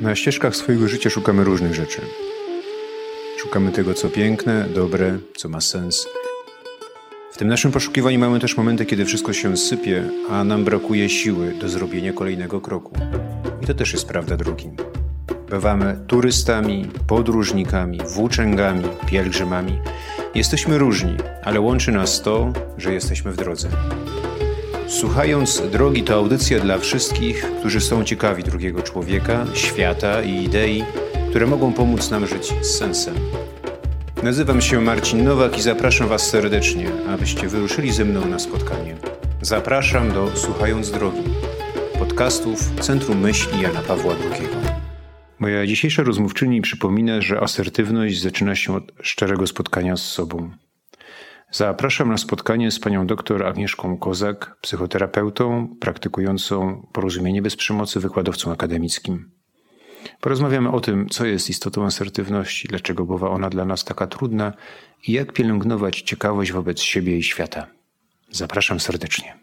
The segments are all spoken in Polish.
Na ścieżkach swojego życia szukamy różnych rzeczy. Szukamy tego, co piękne, dobre, co ma sens. W tym naszym poszukiwaniu mamy też momenty, kiedy wszystko się sypie, a nam brakuje siły do zrobienia kolejnego kroku. I to też jest prawda drogi. Bywamy turystami, podróżnikami, włóczęgami, pielgrzymami. Jesteśmy różni, ale łączy nas to, że jesteśmy w drodze. Słuchając Drogi to audycja dla wszystkich, którzy są ciekawi drugiego człowieka, świata i idei, które mogą pomóc nam żyć z sensem. Nazywam się Marcin Nowak i zapraszam Was serdecznie, abyście wyruszyli ze mną na spotkanie. Zapraszam do Słuchając Drogi, podcastów Centrum Myśli Jana Pawła II. Moja dzisiejsza rozmówczyni przypomina, że asertywność zaczyna się od szczerego spotkania z sobą. Zapraszam na spotkanie z panią dr Agnieszką Kozak, psychoterapeutą praktykującą porozumienie bez przemocy, wykładowcą akademickim. Porozmawiamy o tym, co jest istotą asertywności, dlaczego bywa ona dla nas taka trudna i jak pielęgnować ciekawość wobec siebie i świata. Zapraszam serdecznie.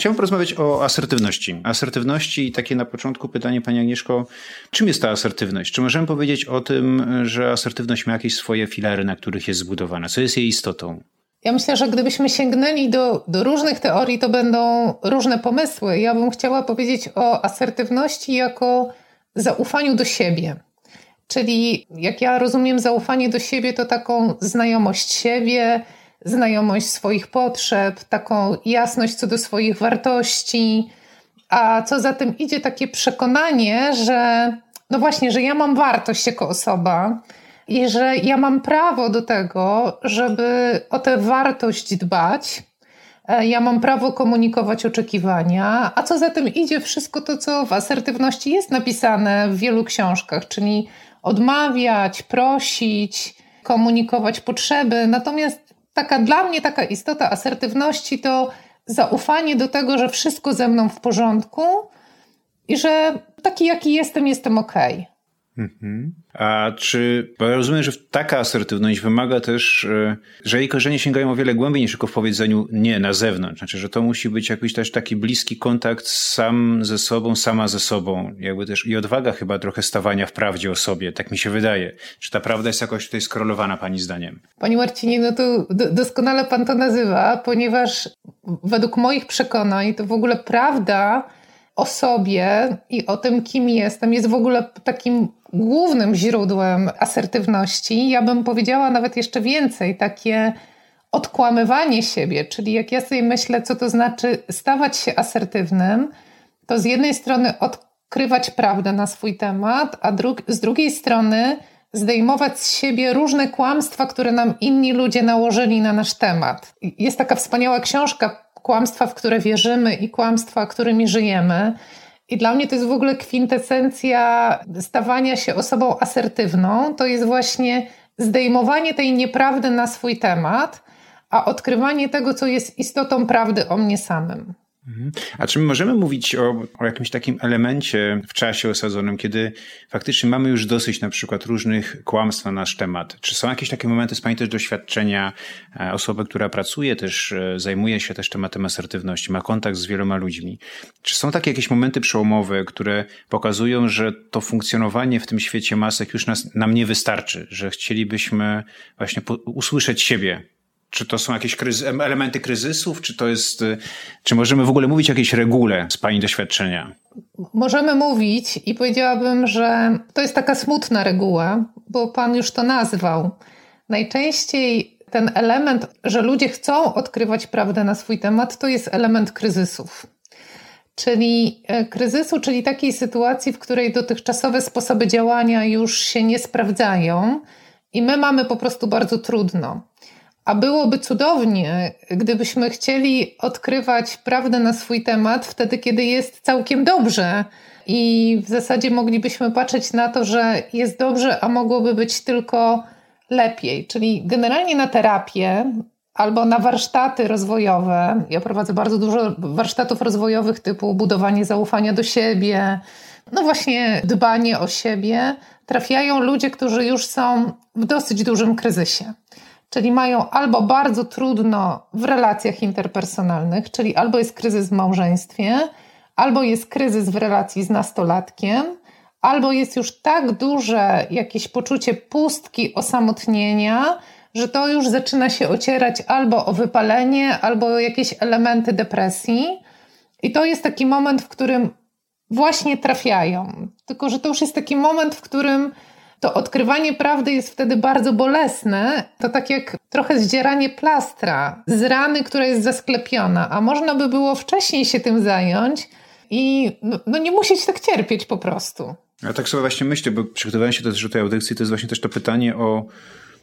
Chciałbym porozmawiać o asertywności. Asertywności i takie na początku pytanie, Pani Agnieszko, czym jest ta asertywność? Czy możemy powiedzieć o tym, że asertywność ma jakieś swoje filary, na których jest zbudowana? Co jest jej istotą? Ja myślę, że gdybyśmy sięgnęli do, do różnych teorii, to będą różne pomysły. Ja bym chciała powiedzieć o asertywności jako zaufaniu do siebie. Czyli, jak ja rozumiem, zaufanie do siebie to taką znajomość siebie, znajomość swoich potrzeb, taką jasność co do swoich wartości, a co za tym idzie, takie przekonanie, że no właśnie, że ja mam wartość jako osoba i że ja mam prawo do tego, żeby o tę wartość dbać. E, ja mam prawo komunikować oczekiwania, a co za tym idzie, wszystko to, co w asertywności jest napisane w wielu książkach, czyli odmawiać, prosić, komunikować potrzeby. Natomiast taka dla mnie taka istota asertywności to zaufanie do tego, że wszystko ze mną w porządku i że taki jaki jestem, jestem ok. Mhm. A czy, bo ja rozumiem, że taka asertywność wymaga też, e, że jej korzenie sięgają o wiele głębiej niż tylko w powiedzeniu nie na zewnątrz. Znaczy, że to musi być jakiś też taki bliski kontakt sam ze sobą, sama ze sobą. Jakby też i odwaga chyba trochę stawania w prawdzie o sobie, tak mi się wydaje. Czy ta prawda jest jakoś tutaj skrolowana pani zdaniem? Pani Marcinie, no to doskonale pan to nazywa, ponieważ według moich przekonań to w ogóle prawda o sobie i o tym, kim jestem, jest w ogóle takim głównym źródłem asertywności. Ja bym powiedziała nawet jeszcze więcej, takie odkłamywanie siebie, czyli jak ja sobie myślę, co to znaczy stawać się asertywnym, to z jednej strony odkrywać prawdę na swój temat, a dru- z drugiej strony zdejmować z siebie różne kłamstwa, które nam inni ludzie nałożyli na nasz temat. Jest taka wspaniała książka kłamstwa, w które wierzymy i kłamstwa, którymi żyjemy. I dla mnie to jest w ogóle kwintesencja stawania się osobą asertywną. To jest właśnie zdejmowanie tej nieprawdy na swój temat, a odkrywanie tego, co jest istotą prawdy o mnie samym. Mhm. A czy my możemy mówić o, o, jakimś takim elemencie w czasie osadzonym, kiedy faktycznie mamy już dosyć na przykład różnych kłamstw na nasz temat? Czy są jakieś takie momenty z Pani też doświadczenia e, osoby, która pracuje też, e, zajmuje się też tematem asertywności, ma kontakt z wieloma ludźmi? Czy są takie jakieś momenty przełomowe, które pokazują, że to funkcjonowanie w tym świecie masek już nas, nam nie wystarczy, że chcielibyśmy właśnie usłyszeć siebie, czy to są jakieś elementy kryzysów, czy to jest, y, czy możemy w ogóle mówić o jakiejś regule z Pani doświadczenia? Możemy mówić i powiedziałabym, że to jest taka smutna reguła, bo Pan już to nazwał. Najczęściej ten element, że ludzie chcą odkrywać prawdę na swój temat, to jest element kryzysów. Czyli e, kryzysu, czyli takiej sytuacji, w której dotychczasowe sposoby działania już się nie sprawdzają i my mamy po prostu bardzo trudno. A byłoby cudownie, gdybyśmy chcieli odkrywać prawdę na swój temat wtedy, kiedy jest całkiem dobrze. I w zasadzie moglibyśmy patrzeć na to, że jest dobrze, a mogłoby być tylko lepiej. Czyli generalnie na terapię albo na warsztaty rozwojowe. Ja prowadzę bardzo dużo warsztatów rozwojowych typu budowanie zaufania do siebie, no właśnie dbanie o siebie. Trafiają ludzie, którzy już są w dosyć dużym kryzysie. Czyli mają albo bardzo trudno w relacjach interpersonalnych, czyli albo jest kryzys w małżeństwie, albo jest kryzys w relacji z nastolatkiem, albo jest już tak duże jakieś poczucie pustki, osamotnienia, że to już zaczyna się ocierać albo o wypalenie, albo o jakieś elementy depresji. I to jest taki moment, w którym właśnie trafiają. Tylko, że to już jest taki moment, w którym to odkrywanie prawdy jest wtedy bardzo bolesne. To tak jak trochę zdzieranie plastra z rany, która jest zasklepiona, a można by było wcześniej się tym zająć i no, no nie musieć tak cierpieć po prostu. Ja tak sobie właśnie myślę, bo przygotowałem się do tej audycji, to jest właśnie też to pytanie o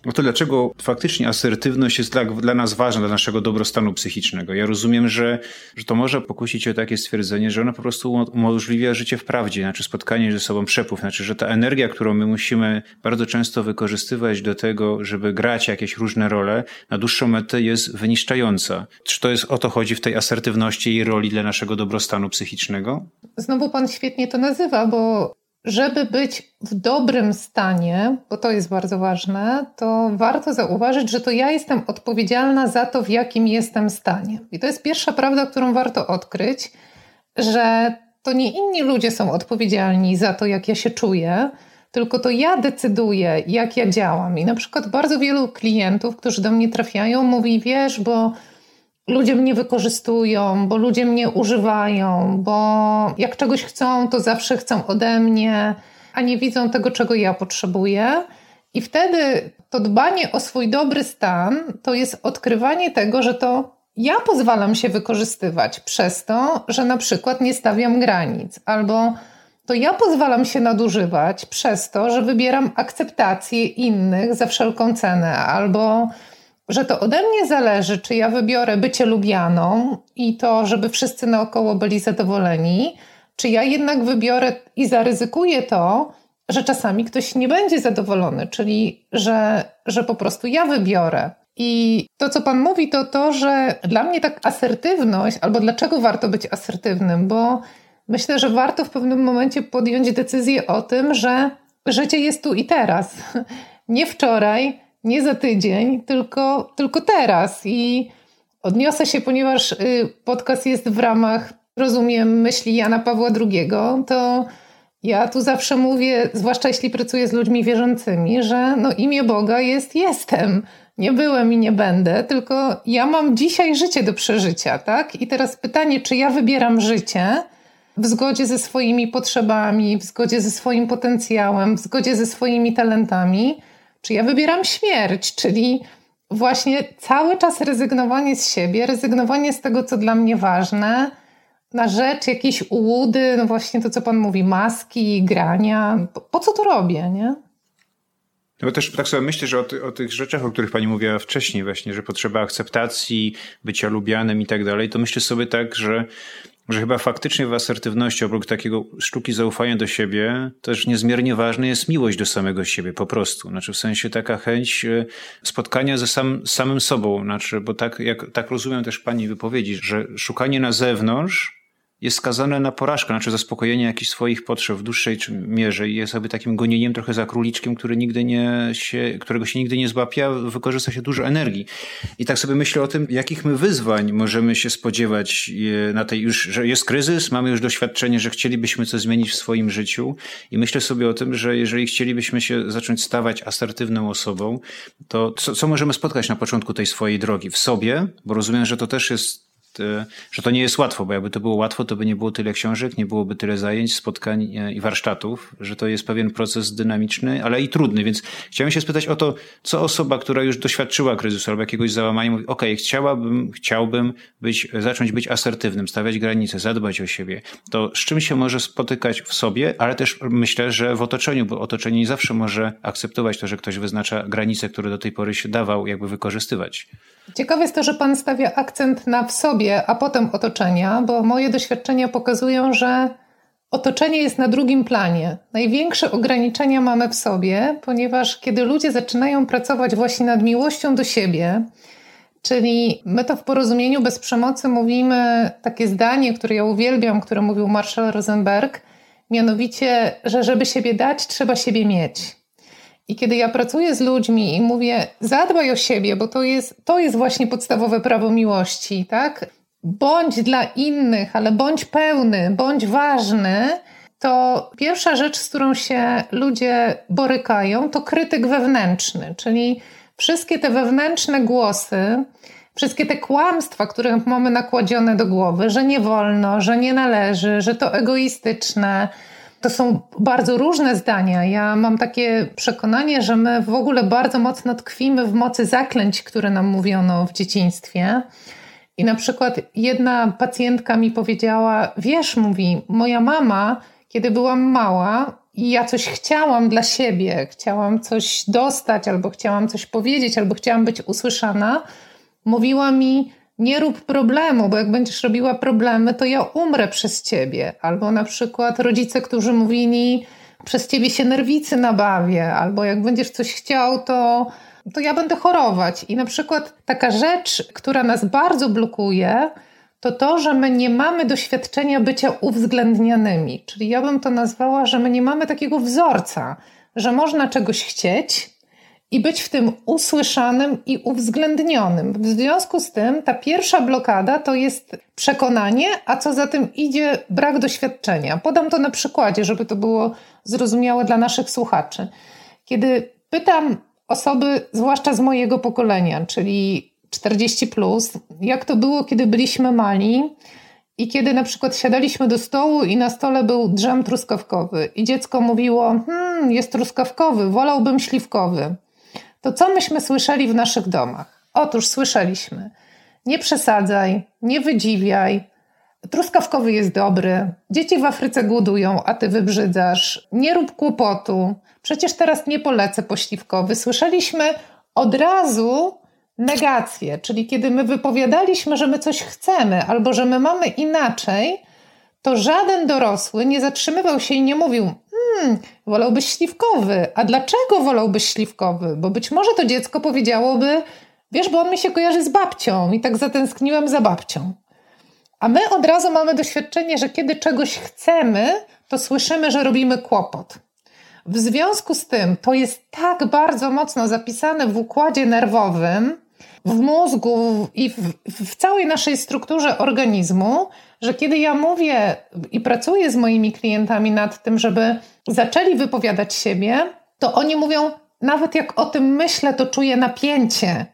no to dlaczego faktycznie asertywność jest dla, dla nas ważna, dla naszego dobrostanu psychicznego? Ja rozumiem, że, że to może pokusić o takie stwierdzenie, że ona po prostu umożliwia życie w prawdzie, znaczy spotkanie ze sobą, przepływ, znaczy, że ta energia, którą my musimy bardzo często wykorzystywać do tego, żeby grać jakieś różne role, na dłuższą metę jest wyniszczająca. Czy to jest o to chodzi w tej asertywności i roli dla naszego dobrostanu psychicznego? Znowu pan świetnie to nazywa, bo żeby być w dobrym stanie, bo to jest bardzo ważne, to warto zauważyć, że to ja jestem odpowiedzialna za to, w jakim jestem stanie. I to jest pierwsza prawda, którą warto odkryć, że to nie inni ludzie są odpowiedzialni za to, jak ja się czuję, tylko to ja decyduję, jak ja działam. I na przykład bardzo wielu klientów, którzy do mnie trafiają, mówi: Wiesz, bo ludzie mnie wykorzystują, bo ludzie mnie używają, bo jak czegoś chcą, to zawsze chcą ode mnie, a nie widzą tego, czego ja potrzebuję. I wtedy to dbanie o swój dobry stan to jest odkrywanie tego, że to ja pozwalam się wykorzystywać przez to, że na przykład nie stawiam granic, albo to ja pozwalam się nadużywać przez to, że wybieram akceptację innych za wszelką cenę, albo że to ode mnie zależy, czy ja wybiorę bycie lubianą i to, żeby wszyscy naokoło byli zadowoleni, czy ja jednak wybiorę i zaryzykuję to, że czasami ktoś nie będzie zadowolony, czyli że, że po prostu ja wybiorę. I to, co Pan mówi, to to, że dla mnie tak asertywność, albo dlaczego warto być asertywnym, bo myślę, że warto w pewnym momencie podjąć decyzję o tym, że życie jest tu i teraz. Nie wczoraj, nie za tydzień, tylko, tylko teraz. I odniosę się, ponieważ y, podcast jest w ramach, rozumiem, myśli Jana Pawła II, to ja tu zawsze mówię, zwłaszcza jeśli pracuję z ludźmi wierzącymi, że no imię Boga jest jestem. Nie byłem i nie będę, tylko ja mam dzisiaj życie do przeżycia, tak? I teraz pytanie, czy ja wybieram życie w zgodzie ze swoimi potrzebami, w zgodzie ze swoim potencjałem, w zgodzie ze swoimi talentami, czy ja wybieram śmierć, czyli właśnie cały czas rezygnowanie z siebie, rezygnowanie z tego, co dla mnie ważne, na rzecz jakiejś ułudy, no właśnie to, co Pan mówi, maski, grania. Po, po co to robię, nie? No bo też tak sobie myślę, że o, ty, o, tych rzeczach, o których pani mówiła wcześniej właśnie, że potrzeba akceptacji, bycia lubianym i tak dalej, to myślę sobie tak, że że chyba faktycznie w asertywności, oprócz takiego sztuki zaufania do siebie, też niezmiernie ważna jest miłość do samego siebie, po prostu. Znaczy w sensie taka chęć e, spotkania ze sam, samym sobą. Znaczy, bo tak, jak, tak rozumiem też pani wypowiedzi, że szukanie na zewnątrz jest skazane na porażkę, znaczy zaspokojenie jakichś swoich potrzeb w dłuższej mierze i jest sobie takim gonieniem trochę za króliczkiem, który nigdy nie się, którego się nigdy nie złapie, a wykorzysta się dużo energii. I tak sobie myślę o tym, jakich my wyzwań możemy się spodziewać na tej już, że jest kryzys, mamy już doświadczenie, że chcielibyśmy coś zmienić w swoim życiu i myślę sobie o tym, że jeżeli chcielibyśmy się zacząć stawać asertywną osobą, to co, co możemy spotkać na początku tej swojej drogi? W sobie, bo rozumiem, że to też jest E, że to nie jest łatwo, bo jakby to było łatwo, to by nie było tyle książek, nie byłoby tyle zajęć, spotkań e, i warsztatów, że to jest pewien proces dynamiczny, ale i trudny, więc chciałem się spytać o to, co osoba, która już doświadczyła kryzysu albo jakiegoś załamania mówi, ok, chciałabym, chciałbym być, zacząć być asertywnym, stawiać granice, zadbać o siebie, to z czym się może spotykać w sobie, ale też myślę, że w otoczeniu, bo otoczenie nie zawsze może akceptować to, że ktoś wyznacza granice, które do tej pory się dawał jakby wykorzystywać. Ciekawe jest to, że Pan stawia akcent na w sobie, a potem otoczenia, bo moje doświadczenia pokazują, że otoczenie jest na drugim planie. Największe ograniczenia mamy w sobie, ponieważ kiedy ludzie zaczynają pracować właśnie nad miłością do siebie, czyli my to w porozumieniu bez przemocy mówimy takie zdanie, które ja uwielbiam, które mówił Marshall Rosenberg, mianowicie, że żeby siebie dać, trzeba siebie mieć. I kiedy ja pracuję z ludźmi i mówię, zadbaj o siebie, bo to jest, to jest właśnie podstawowe prawo miłości, tak? Bądź dla innych, ale bądź pełny, bądź ważny, to pierwsza rzecz, z którą się ludzie borykają, to krytyk wewnętrzny, czyli wszystkie te wewnętrzne głosy, wszystkie te kłamstwa, które mamy nakładzione do głowy, że nie wolno, że nie należy, że to egoistyczne. To są bardzo różne zdania. Ja mam takie przekonanie, że my w ogóle bardzo mocno tkwimy w mocy zaklęć, które nam mówiono w dzieciństwie. I na przykład jedna pacjentka mi powiedziała: Wiesz, mówi, moja mama, kiedy byłam mała i ja coś chciałam dla siebie, chciałam coś dostać, albo chciałam coś powiedzieć, albo chciałam być usłyszana, mówiła mi: Nie rób problemu, bo jak będziesz robiła problemy, to ja umrę przez ciebie. Albo na przykład rodzice, którzy mówili: Przez ciebie się nerwicy nabawię, albo jak będziesz coś chciał, to, to ja będę chorować. I na przykład taka rzecz, która nas bardzo blokuje, to to, że my nie mamy doświadczenia bycia uwzględnianymi. Czyli ja bym to nazwała, że my nie mamy takiego wzorca, że można czegoś chcieć, i być w tym usłyszanym i uwzględnionym. W związku z tym ta pierwsza blokada to jest przekonanie, a co za tym idzie brak doświadczenia. Podam to na przykładzie, żeby to było zrozumiałe dla naszych słuchaczy. Kiedy pytam osoby, zwłaszcza z mojego pokolenia, czyli 40, plus, jak to było, kiedy byliśmy mali. I kiedy na przykład siadaliśmy do stołu i na stole był drzem truskawkowy i dziecko mówiło, hmm, jest truskawkowy, wolałbym śliwkowy to co myśmy słyszeli w naszych domach? Otóż słyszeliśmy: nie przesadzaj, nie wydziwiaj, truskawkowy jest dobry, dzieci w Afryce głodują, a ty wybrzydzasz, nie rób kłopotu, przecież teraz nie polecę pośliwkowy. Słyszeliśmy od razu negację, czyli kiedy my wypowiadaliśmy, że my coś chcemy albo że my mamy inaczej, to żaden dorosły nie zatrzymywał się i nie mówił: Hmm, wolałbyś śliwkowy. A dlaczego wolałbyś śliwkowy? Bo być może to dziecko powiedziałoby: Wiesz, bo on mi się kojarzy z babcią i tak zatęskniłem za babcią. A my od razu mamy doświadczenie, że kiedy czegoś chcemy, to słyszymy, że robimy kłopot. W związku z tym to jest tak bardzo mocno zapisane w układzie nerwowym, w mózgu i w, w, całej naszej strukturze organizmu, że kiedy ja mówię i pracuję z moimi klientami nad tym, żeby zaczęli wypowiadać siebie, to oni mówią, nawet jak o tym myślę, to czuję napięcie,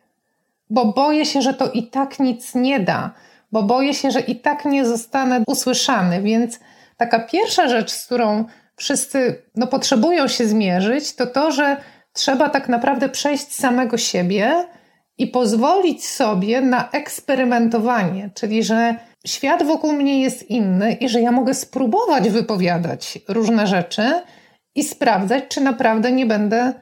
bo boję się, że to i tak nic nie da, bo boję się, że i tak nie zostanę usłyszany. Więc taka pierwsza rzecz, z którą wszyscy no, potrzebują się zmierzyć, to to, że trzeba tak naprawdę przejść samego siebie i pozwolić sobie na eksperymentowanie, czyli że świat wokół mnie jest inny i że ja mogę spróbować wypowiadać różne rzeczy i sprawdzać, czy naprawdę nie będę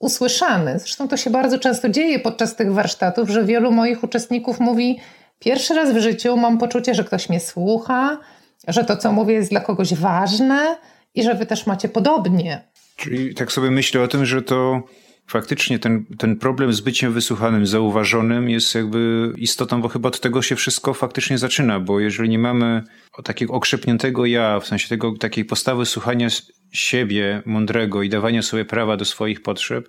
usłyszany. Zresztą to się bardzo często dzieje podczas tych warsztatów, że wielu moich uczestników mówi: Pierwszy raz w życiu mam poczucie, że ktoś mnie słucha, że to, co mówię, jest dla kogoś ważne i że wy też macie podobnie. Czyli tak sobie myślę o tym, że to faktycznie ten, ten problem z byciem wysłuchanym, zauważonym jest jakby istotą, bo chyba od tego się wszystko faktycznie zaczyna, bo jeżeli nie mamy takiego okrzepniętego ja, w sensie tego, takiej postawy słuchania siebie mądrego i dawania sobie prawa do swoich potrzeb,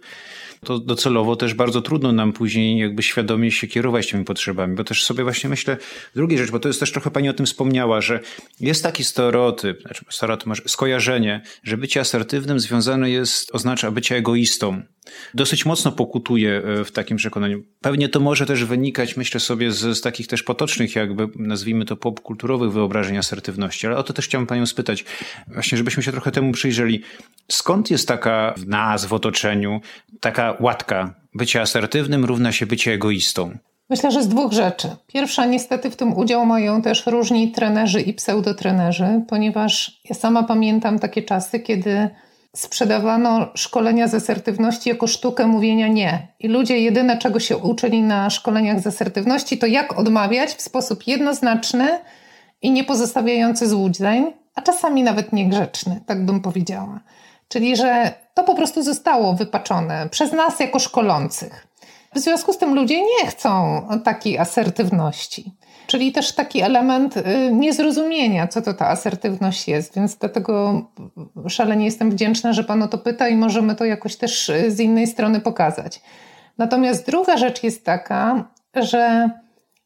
to docelowo też bardzo trudno nam później jakby świadomie się kierować tymi potrzebami, bo też sobie właśnie myślę, drugie rzecz, bo to jest też trochę pani o tym wspomniała, że jest taki stereotyp, znaczy stereotyp, skojarzenie, że bycie asertywnym związane jest, oznacza bycie egoistą. Dosyć mocno pokutuje e, w takim przekonaniu. Pewnie to może też wynikać, myślę sobie, z, z takich też potocznych, jakby nazwijmy to popkulturowych wyobrażeń asertywności, ale o to też chciałbym panią spytać, właśnie żebyśmy się trochę temu przyjrzeli. Skąd jest taka w nas, w otoczeniu, taka łatka bycie asertywnym równa się bycie egoistą? Myślę, że z dwóch rzeczy. Pierwsza, niestety w tym udział mają też różni trenerzy i pseudotrenerzy, ponieważ ja sama pamiętam takie czasy, kiedy sprzedawano szkolenia z asertywności jako sztukę mówienia nie. I ludzie jedyne, czego się uczyli na szkoleniach z asertywności, to jak odmawiać w sposób jednoznaczny i nie pozostawiający złudzeń, a czasami nawet niegrzeczny, tak bym powiedziała. Czyli, że to po prostu zostało wypaczone przez nas jako szkolących. W związku z tym ludzie nie chcą takiej asertywności. Czyli też taki element y, niezrozumienia, co to ta asertywność jest, więc dlatego szalenie jestem wdzięczna, że Pan o to pyta i możemy to jakoś też y, z innej strony pokazać. Natomiast druga rzecz jest taka, że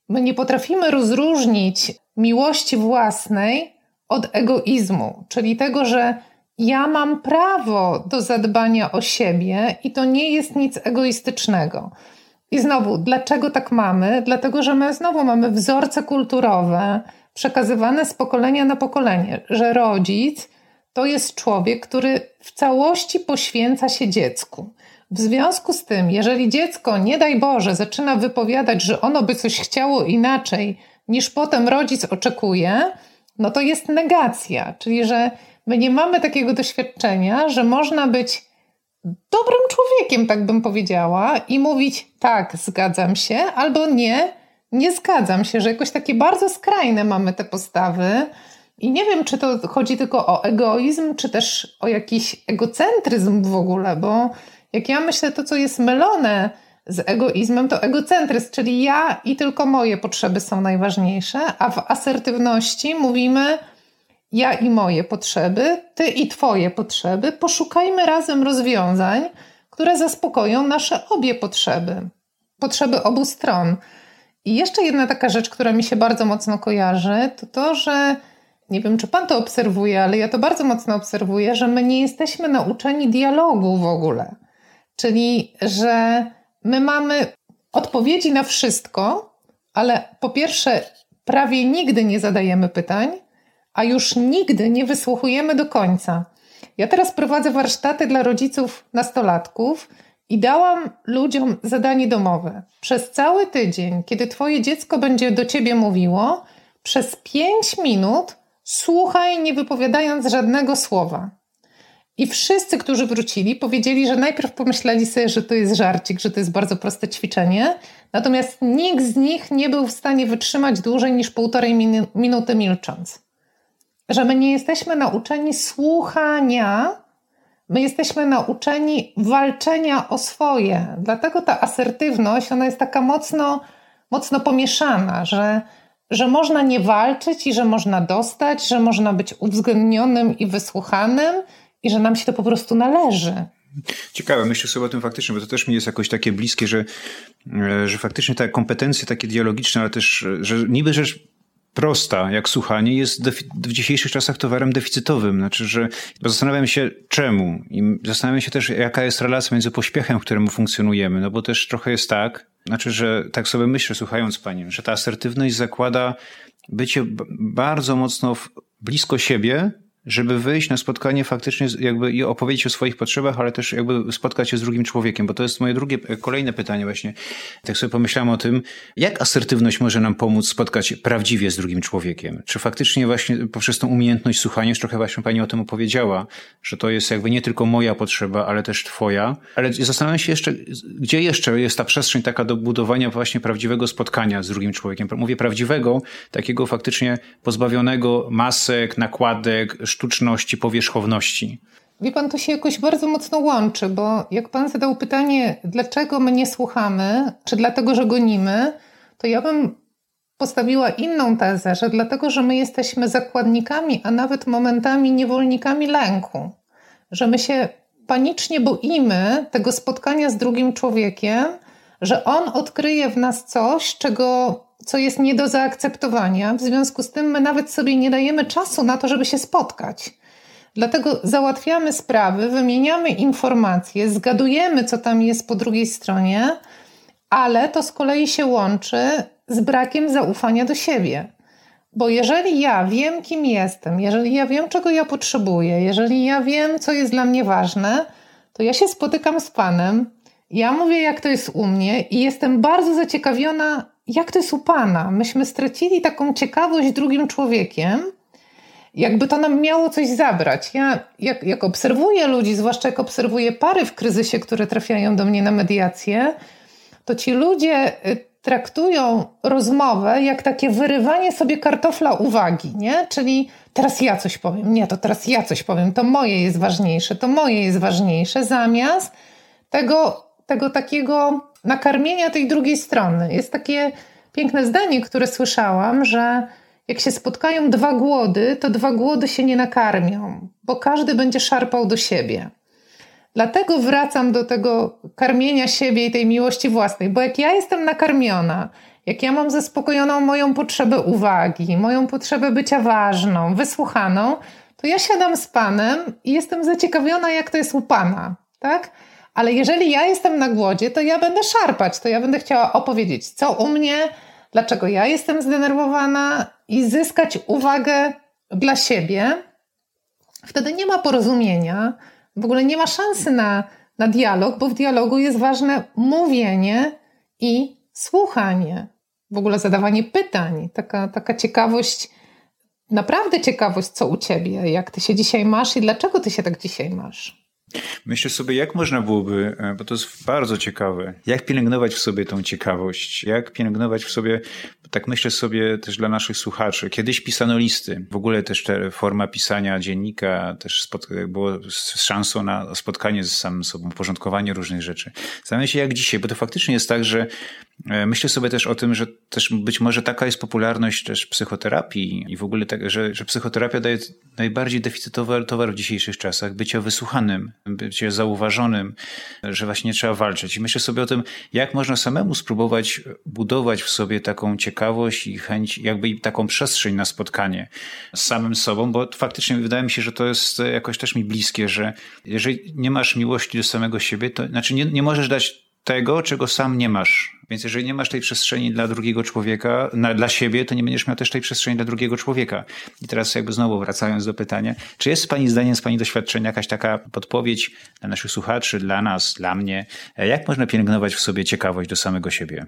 my nie potrafimy rozróżnić miłości własnej od egoizmu, czyli tego, że ja mam prawo do zadbania o siebie i to nie jest nic egoistycznego. I znowu, dlaczego tak mamy? Dlatego, że my znowu mamy wzorce kulturowe przekazywane z pokolenia na pokolenie, że rodzic to jest człowiek, który w całości poświęca się dziecku. W związku z tym, jeżeli dziecko, nie daj Boże, zaczyna wypowiadać, że ono by coś chciało inaczej niż potem rodzic oczekuje, no to jest negacja, czyli że my nie mamy takiego doświadczenia, że można być dobrym człowiekiem, tak bym powiedziała, i mówić tak, zgadzam się, albo nie, nie zgadzam się, że jakoś takie bardzo skrajne mamy te postawy. I nie wiem, czy to chodzi tylko o egoizm, czy też o jakiś egocentryzm w ogóle, bo jak ja myślę, to co jest mylone z egoizmem, to egocentryzm, czyli ja i tylko moje potrzeby są najważniejsze, a w asertywności mówimy ja i moje potrzeby, ty i twoje potrzeby, poszukajmy razem rozwiązań, które zaspokoją nasze obie potrzeby, potrzeby obu stron. I jeszcze jedna taka rzecz, która mi się bardzo mocno kojarzy, to to, że nie wiem, czy pan to obserwuje, ale ja to bardzo mocno obserwuję, że my nie jesteśmy nauczeni dialogu w ogóle. Czyli, że my mamy odpowiedzi na wszystko, ale po pierwsze, prawie nigdy nie zadajemy pytań, a już nigdy nie wysłuchujemy do końca. Ja teraz prowadzę warsztaty dla rodziców nastolatków i dałam ludziom zadanie domowe. Przez cały tydzień, kiedy Twoje dziecko będzie do Ciebie mówiło, przez 5 minut słuchaj, nie wypowiadając żadnego słowa. I wszyscy, którzy wrócili, powiedzieli, że najpierw pomyśleli sobie, że to jest żarcik, że to jest bardzo proste ćwiczenie, natomiast nikt z nich nie był w stanie wytrzymać dłużej niż półtorej minuty milcząc że my nie jesteśmy nauczeni słuchania, my jesteśmy nauczeni walczenia o swoje. Dlatego ta asertywność, ona jest taka mocno, mocno pomieszana, że, że można nie walczyć i że można dostać, że można być uwzględnionym i wysłuchanym i że nam się to po prostu należy. Ciekawe, myślę sobie o tym faktycznie, bo to też mi jest jakoś takie bliskie, że, e, że faktycznie te kompetencje takie dialogiczne, ale też, że niby rzecz prosta, jak słuchanie, jest w dzisiejszych czasach towarem deficytowym. Znaczy, że zastanawiam się czemu i zastanawiam się też, jaka jest relacja między pośpiechem, w którym funkcjonujemy, no bo też trochę jest tak, znaczy, że tak sobie myślę, słuchając pani, że ta asertywność zakłada bycie bardzo mocno blisko siebie, żeby wyjść na spotkanie faktycznie jakby i opowiedzieć o swoich potrzebach, ale też jakby spotkać się z drugim człowiekiem, bo to jest moje drugie, kolejne pytanie właśnie. Tak sobie pomyślałem o tym, jak asertywność może nam pomóc spotkać prawdziwie z drugim człowiekiem? Czy faktycznie właśnie poprzez tą umiejętność słuchania, już trochę właśnie pani o tym opowiedziała, że to jest jakby nie tylko moja potrzeba, ale też twoja, ale zastanawiam się jeszcze, gdzie jeszcze jest ta przestrzeń taka do budowania właśnie prawdziwego spotkania z drugim człowiekiem? Mówię prawdziwego, takiego faktycznie pozbawionego masek, nakładek, sztuczności, powierzchowności. Wie pan, to się jakoś bardzo mocno łączy, bo jak pan zadał pytanie, dlaczego my nie słuchamy, czy dlatego, że gonimy, to ja bym postawiła inną tezę, że dlatego, że my jesteśmy zakładnikami, a nawet momentami niewolnikami lęku, że my się panicznie boimy tego spotkania z drugim człowiekiem, że on odkryje w nas coś, czego co jest nie do zaakceptowania. W związku z tym my nawet sobie nie dajemy czasu na to, żeby się spotkać. Dlatego załatwiamy sprawy, wymieniamy informacje, zgadujemy, co tam jest po drugiej stronie, ale to z kolei się łączy z brakiem zaufania do siebie. Bo jeżeli ja wiem, kim jestem, jeżeli ja wiem, czego ja potrzebuję, jeżeli ja wiem, co jest dla mnie ważne, to ja się spotykam z Panem, ja mówię, jak to jest u mnie i jestem bardzo zaciekawiona, jak to jest u Pana. Myśmy stracili taką ciekawość drugim człowiekiem, jakby to nam miało coś zabrać. Ja, jak, jak obserwuję ludzi, zwłaszcza jak obserwuję pary w kryzysie, które trafiają do mnie na mediację, to ci ludzie y, traktują rozmowę jak takie wyrywanie sobie kartofla uwagi, nie? Czyli teraz ja coś powiem, nie, to teraz ja coś powiem, to moje jest ważniejsze, to moje jest ważniejsze, zamiast tego tego takiego nakarmienia tej drugiej strony. Jest takie piękne zdanie, które słyszałam, że jak się spotkają dwa głody, to dwa głody się nie nakarmią, bo każdy będzie szarpał do siebie. Dlatego wracam do tego karmienia siebie i tej miłości własnej, bo jak ja jestem nakarmiona, jak ja mam zaspokojoną moją potrzebę uwagi, moją potrzebę bycia ważną, wysłuchaną, to ja siadam z Panem i jestem zaciekawiona, jak to jest u Pana, tak? Ale jeżeli ja jestem na głodzie, to ja będę szarpać, to ja będę chciała opowiedzieć, co u mnie, dlaczego ja jestem zdenerwowana i zyskać uwagę dla siebie. Wtedy nie ma porozumienia, w ogóle nie ma szansy na, na dialog, bo w dialogu jest ważne mówienie i słuchanie, w ogóle zadawanie pytań, taka, taka ciekawość, naprawdę ciekawość, co u ciebie, jak ty się dzisiaj masz i dlaczego ty się tak dzisiaj masz. Myślę sobie, jak można byłoby, e, bo to jest bardzo ciekawe, jak pielęgnować w sobie tą ciekawość, jak pielęgnować w sobie, tak myślę sobie też dla naszych słuchaczy. Kiedyś pisano listy, w ogóle też ta forma pisania dziennika też było szansą na spotkanie z samym sobą, porządkowanie różnych rzeczy. Zastanawiam się jak dzisiaj, bo to faktycznie jest tak, że myślę sobie też o tym, że też być może taka jest popularność też psychoterapii i w ogóle tak, że, że psychoterapia daje najbardziej deficytowy towar w dzisiejszych czasach, bycia wysłuchanym, bycie zauważonym, że właśnie nie trzeba walczyć. I myślę sobie o tym, jak można samemu spróbować budować w sobie taką ciekawość i chęć, jakby taką przestrzeń na spotkanie z samym sobą, bo faktycznie wydaje mi się, że to jest jakoś też mi bliskie, że jeżeli nie masz miłości do samego siebie, to znaczy nie, nie możesz dać tego, czego sam nie masz. Więc jeżeli nie masz tej przestrzeni dla drugiego człowieka, na, dla siebie, to nie będziesz miał też tej przestrzeni dla drugiego człowieka. I teraz jakby znowu wracając do pytania, czy jest Pani zdaniem, z Pani doświadczenia jakaś taka podpowiedź dla naszych słuchaczy, dla nas, dla mnie, jak można pielęgnować w sobie ciekawość do samego siebie?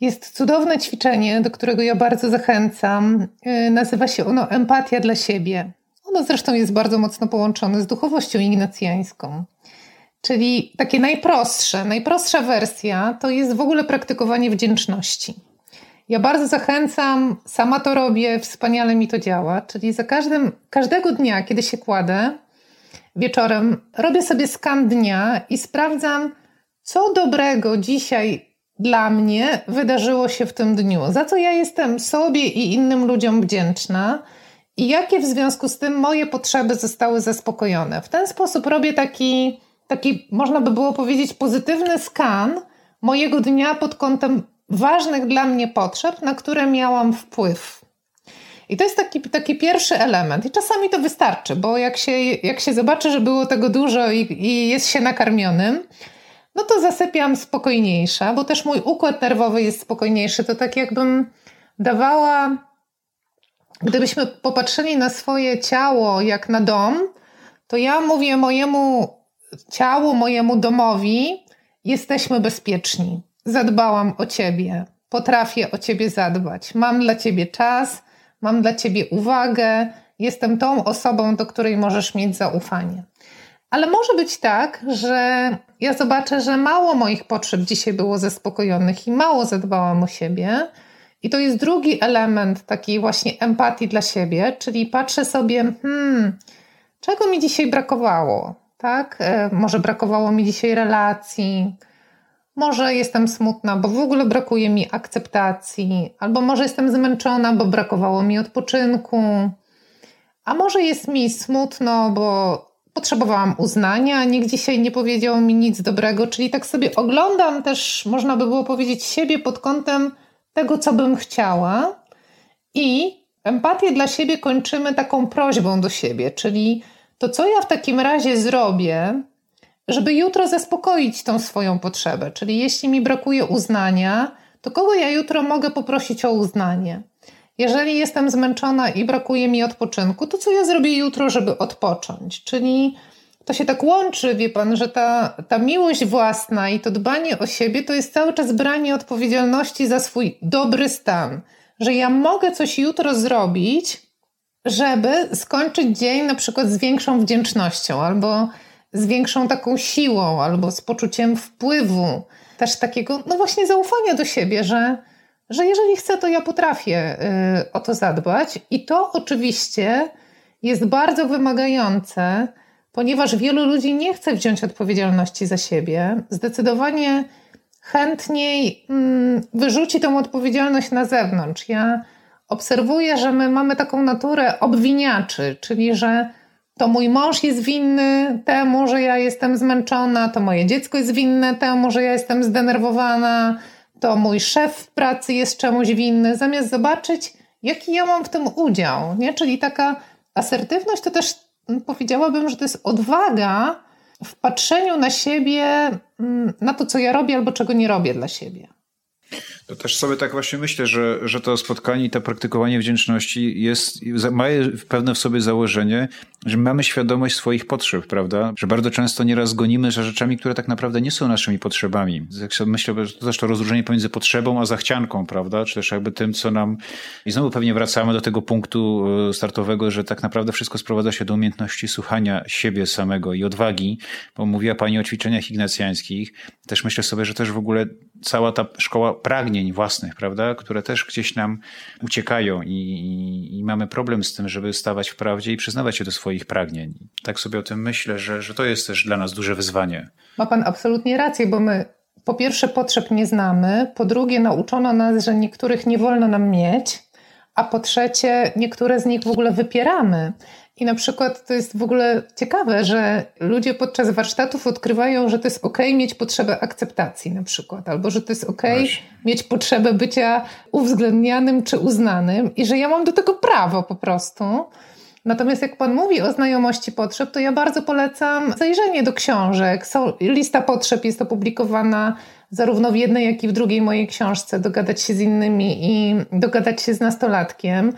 Jest cudowne ćwiczenie, do którego ja bardzo zachęcam. Y, nazywa się ono Empatia dla siebie. Ono zresztą jest bardzo mocno połączone z duchowością ignacjańską. Czyli takie najprostsze, najprostsza wersja to jest w ogóle praktykowanie wdzięczności. Ja bardzo zachęcam, sama to robię, wspaniale mi to działa. Czyli za każdym, każdego dnia, kiedy się kładę wieczorem, robię sobie skan dnia i sprawdzam, co dobrego dzisiaj dla mnie wydarzyło się w tym dniu, za co ja jestem sobie i innym ludziom wdzięczna i jakie w związku z tym moje potrzeby zostały zaspokojone. W ten sposób robię taki taki, można by było powiedzieć, pozytywny skan mojego dnia pod kątem ważnych dla mnie potrzeb, na które miałam wpływ. I to jest taki, taki pierwszy element. I czasami to wystarczy, bo jak się, jak się zobaczy, że było tego dużo i, i jest się nakarmionym, no to zasypiam spokojniejsza, bo też mój układ nerwowy jest spokojniejszy. To tak jakbym dawała, gdybyśmy popatrzyli na swoje ciało jak na dom, to ja mówię mojemu ciału, mojemu domowi, jesteśmy bezpieczni. Zadbałam o ciebie, potrafię o ciebie zadbać. Mam dla ciebie czas, mam dla ciebie uwagę, jestem tą osobą, do której możesz mieć zaufanie. Ale może być tak, że ja zobaczę, że mało moich potrzeb dzisiaj było zaspokojonych i mało zadbałam o siebie. I to jest drugi element takiej właśnie empatii dla siebie, czyli patrzę sobie, hmm, czego mi dzisiaj brakowało? Tak? E, może brakowało mi dzisiaj relacji, może jestem smutna, bo w ogóle brakuje mi akceptacji, albo może jestem zmęczona, bo brakowało mi odpoczynku, a może jest mi smutno, bo potrzebowałam uznania, nikt dzisiaj nie powiedział mi nic dobrego, czyli tak sobie oglądam też, można by było powiedzieć, siebie pod kątem tego, co bym chciała. I empatię dla siebie kończymy taką prośbą do siebie, czyli to co ja w takim razie zrobię, żeby jutro zaspokoić tą swoją potrzebę? Czyli jeśli mi brakuje uznania, to kogo ja jutro mogę poprosić o uznanie? Jeżeli jestem zmęczona i brakuje mi odpoczynku, to co ja zrobię jutro, żeby odpocząć? Czyli to się tak łączy, wie pan, że ta, ta miłość własna i to dbanie o siebie to jest cały czas branie odpowiedzialności za swój dobry stan. Że ja mogę coś jutro zrobić, żeby skończyć dzień na przykład z większą wdzięcznością albo z większą taką siłą, albo z poczuciem wpływu, też takiego, no właśnie zaufania do siebie, że, że jeżeli chcę, to ja potrafię y, o to zadbać. I to oczywiście jest bardzo wymagające, ponieważ wielu ludzi nie chce wziąć odpowiedzialności za siebie. Zdecydowanie chętniej mm, wyrzuci tą odpowiedzialność na zewnątrz. Ja obserwuję, że my mamy taką naturę obwiniaczy, czyli że to mój mąż jest winny temu, że ja jestem zmęczona, to moje dziecko jest winne temu, że ja jestem zdenerwowana, to mój szef w pracy jest czemuś winny, zamiast zobaczyć, jaki ja mam w tym udział. Nie? Czyli taka asertywność to też mm, powiedziałabym, że to jest odwaga w patrzeniu na siebie, mm, na to, co ja robię albo czego nie robię dla siebie. To też sobie tak właśnie myślę, że, że to spotkanie i to praktykowanie wdzięczności jest, ma pewne w sobie założenie, że mamy świadomość swoich potrzeb, prawda? Że bardzo często nieraz gonimy za rzeczami, które tak naprawdę nie są naszymi potrzebami. Myślę, że to też to rozróżnienie pomiędzy potrzebą a zachcianką, prawda? Czy też jakby tym, co nam... I znowu pewnie wracamy do tego punktu e, startowego, że tak naprawdę wszystko sprowadza się do umiejętności słuchania siebie samego i odwagi, bo mówiła Pani o ćwiczeniach ignacjańskich. Też myślę sobie, że też w ogóle cała ta szkoła pragnień własnych, prawda, które też gdzieś nam uciekają i, i, i, mamy problem z tym, żeby stawać w prawdzie i przyznawać się do swoich pragnień. Tak sobie o tym myślę, że, że to jest też dla nas duże wyzwanie. Ma pan absolutnie rację, bo my po pierwsze potrzeb nie znamy, po drugie nauczono nas, że niektórych nie wolno nam mieć, a po trzecie niektóre z nich w ogóle wypieramy. I na przykład to jest w ogóle ciekawe, że ludzie podczas warsztatów odkrywają, że to jest ok mieć potrzebę akceptacji na przykład, albo że to jest ok mieć potrzebę bycia uwzględnianym czy uznanym i że ja mam do tego prawo po prostu. Natomiast jak Pan mówi o znajomości potrzeb, to ja bardzo polecam zajrzenie do książek. Są, lista potrzeb jest opublikowana zarówno w jednej, jak i w drugiej mojej książce, dogadać się z innymi i dogadać się z nastolatkiem.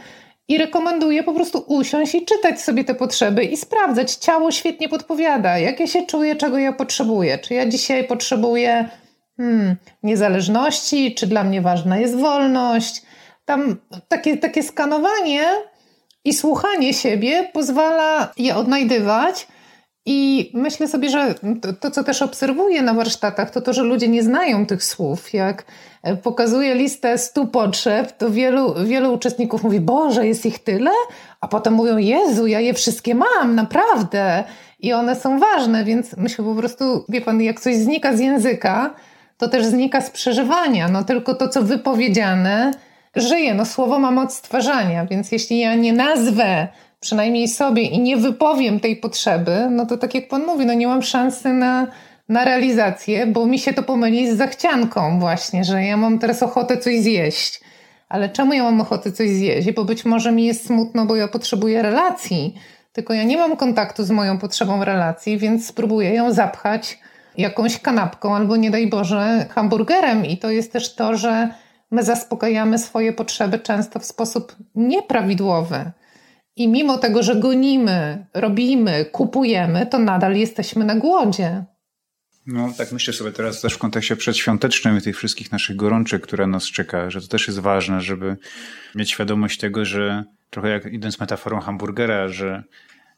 I rekomenduję po prostu usiąść i czytać sobie te potrzeby i sprawdzać. Ciało świetnie podpowiada, jak ja się czuję, czego ja potrzebuję. Czy ja dzisiaj potrzebuję hmm, niezależności, czy dla mnie ważna jest wolność. Tam takie, takie skanowanie i słuchanie siebie pozwala je odnajdywać i myślę sobie, że to, to, co też obserwuję na warsztatach, to to, że ludzie nie znają tych słów. Jak e, pokazuję listę stu potrzeb, to wielu, wielu uczestników mówi, Boże, jest ich tyle? A potem mówią, Jezu, ja je wszystkie mam, naprawdę. I one są ważne, więc myślę po prostu, wie Pan, jak coś znika z języka, to też znika z przeżywania. No tylko to, co wypowiedziane, żyje. No słowo ma moc stwarzania, więc jeśli ja nie nazwę przynajmniej sobie i nie wypowiem tej potrzeby, no to tak jak Pan mówi, no nie mam szansy na, na realizację, bo mi się to pomyli z zachcianką właśnie, że ja mam teraz ochotę coś zjeść. Ale czemu ja mam ochotę coś zjeść? Bo być może mi jest smutno, bo ja potrzebuję relacji, tylko ja nie mam kontaktu z moją potrzebą relacji, więc spróbuję ją zapchać jakąś kanapką albo nie daj Boże hamburgerem. I to jest też to, że my zaspokajamy swoje potrzeby często w sposób nieprawidłowy. I mimo tego, że gonimy, robimy, kupujemy, to nadal jesteśmy na głodzie. No, tak myślę sobie teraz też w kontekście przedświątecznym tych wszystkich naszych gorączek, które nas czeka, że to też jest ważne, żeby mieć świadomość tego, że trochę jak idąc metaforą hamburgera, że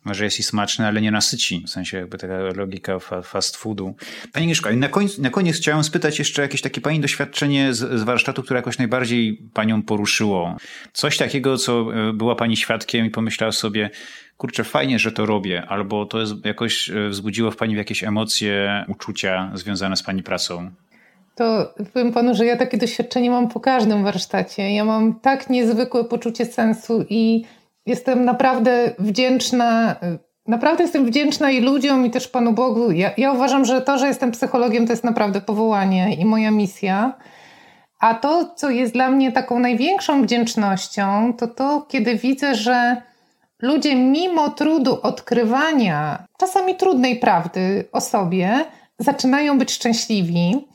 może jest i smaczny, ale nie nasyci. W sensie jakby taka logika fast foodu. Pani Agnieszko, na koniec, na koniec chciałem spytać jeszcze jakieś takie Pani doświadczenie z, z warsztatu, które jakoś najbardziej Panią poruszyło. Coś takiego, co e, była Pani świadkiem i pomyślała sobie, kurczę, fajnie, że to robię, albo to jest, jakoś e, wzbudziło w Pani jakieś emocje, uczucia związane z Pani pracą. To powiem panu, że ja takie doświadczenie mam po każdym warsztacie. Ja mam tak niezwykłe poczucie sensu i jestem naprawdę wdzięczna, naprawdę jestem wdzięczna i ludziom, i też Panu Bogu. Ja, ja uważam, że to, że jestem psychologiem, to jest naprawdę powołanie i moja misja. A to, co jest dla mnie taką największą wdzięcznością, to to, kiedy widzę, że ludzie mimo trudu odkrywania czasami trudnej prawdy o sobie, zaczynają być szczęśliwi.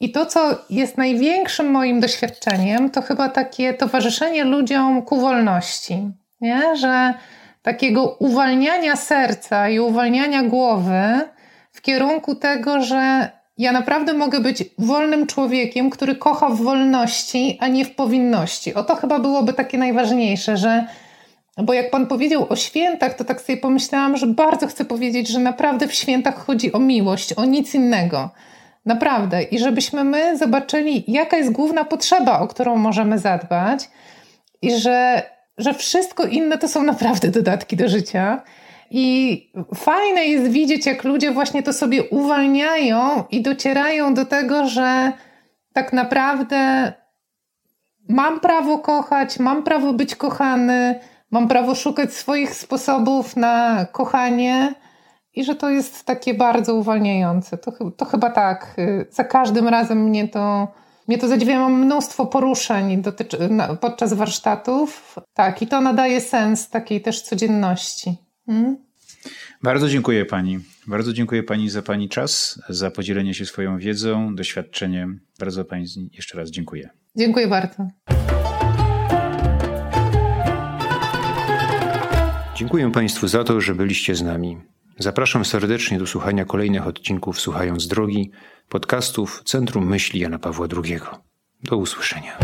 I to, co jest największym moim doświadczeniem, to chyba takie towarzyszenie ludziom ku wolności nie? że takiego uwalniania serca i uwalniania głowy w kierunku tego, że ja naprawdę mogę być wolnym człowiekiem, który kocha w wolności, a nie w powinności. O to chyba byłoby takie najważniejsze, że bo jak Pan powiedział o świętach, to tak sobie pomyślałam, że bardzo chcę powiedzieć, że naprawdę w świętach chodzi o miłość, o nic innego. Naprawdę. I żebyśmy my zobaczyli, jaka jest główna potrzeba, o którą możemy zadbać, i że że wszystko inne to są naprawdę dodatki do życia. I fajne jest widzieć, jak ludzie właśnie to sobie uwalniają i docierają do tego, że tak naprawdę mam prawo kochać, mam prawo być kochany, mam prawo szukać swoich sposobów na kochanie i że to jest takie bardzo uwalniające. To, to chyba tak. Za każdym razem mnie to, mnie to zadziwia. Mam mnóstwo poruszeń dotyczy, podczas warsztatów. Tak, i to nadaje sens takiej też codzienności. Hmm? Bardzo dziękuję Pani. Bardzo dziękuję Pani za Pani czas, za podzielenie się swoją wiedzą, doświadczeniem. Bardzo Pani jeszcze raz dziękuję. Dziękuję bardzo. Dziękuję Państwu za to, że byliście z nami. Zapraszam serdecznie do słuchania kolejnych odcinków Słuchając Drogi, podcastów Centrum Myśli Jana Pawła II. Do usłyszenia.